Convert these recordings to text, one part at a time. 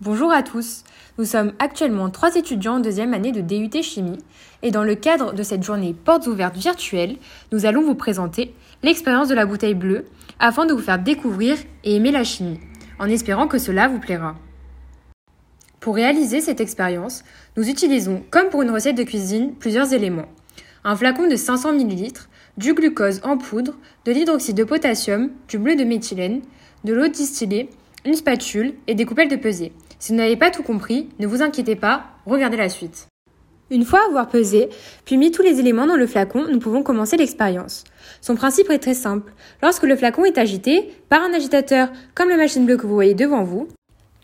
Bonjour à tous. Nous sommes actuellement trois étudiants en deuxième année de DUT Chimie et dans le cadre de cette journée portes ouvertes virtuelle, nous allons vous présenter l'expérience de la bouteille bleue afin de vous faire découvrir et aimer la chimie, en espérant que cela vous plaira. Pour réaliser cette expérience, nous utilisons, comme pour une recette de cuisine, plusieurs éléments. Un flacon de 500 ml, du glucose en poudre, de l'hydroxyde de potassium, du bleu de méthylène, de l'eau distillée, une spatule et des coupelles de pesée. Si vous n'avez pas tout compris, ne vous inquiétez pas, regardez la suite. Une fois avoir pesé, puis mis tous les éléments dans le flacon, nous pouvons commencer l'expérience. Son principe est très simple. Lorsque le flacon est agité par un agitateur comme la machine bleue que vous voyez devant vous,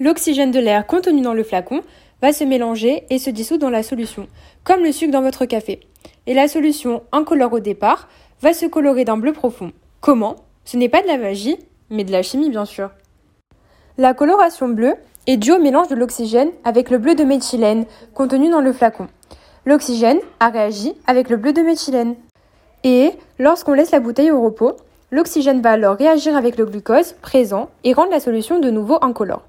l'oxygène de l'air contenu dans le flacon va se mélanger et se dissoudre dans la solution, comme le sucre dans votre café. Et la solution incolore au départ va se colorer d'un bleu profond. Comment? Ce n'est pas de la magie, mais de la chimie bien sûr. La coloration bleue est due au mélange de l'oxygène avec le bleu de méthylène contenu dans le flacon. L'oxygène a réagi avec le bleu de méthylène. Et lorsqu'on laisse la bouteille au repos, l'oxygène va alors réagir avec le glucose présent et rendre la solution de nouveau incolore.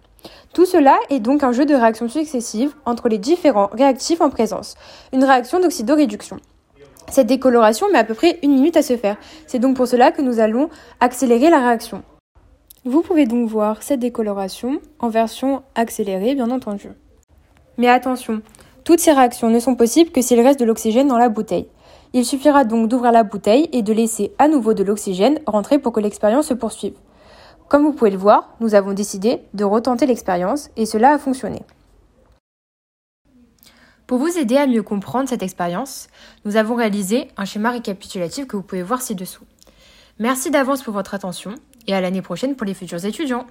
Tout cela est donc un jeu de réactions successives entre les différents réactifs en présence, une réaction d'oxydoréduction. Cette décoloration met à peu près une minute à se faire. C'est donc pour cela que nous allons accélérer la réaction. Vous pouvez donc voir cette décoloration en version accélérée, bien entendu. Mais attention, toutes ces réactions ne sont possibles que s'il reste de l'oxygène dans la bouteille. Il suffira donc d'ouvrir la bouteille et de laisser à nouveau de l'oxygène rentrer pour que l'expérience se poursuive. Comme vous pouvez le voir, nous avons décidé de retenter l'expérience et cela a fonctionné. Pour vous aider à mieux comprendre cette expérience, nous avons réalisé un schéma récapitulatif que vous pouvez voir ci-dessous. Merci d'avance pour votre attention et à l'année prochaine pour les futurs étudiants.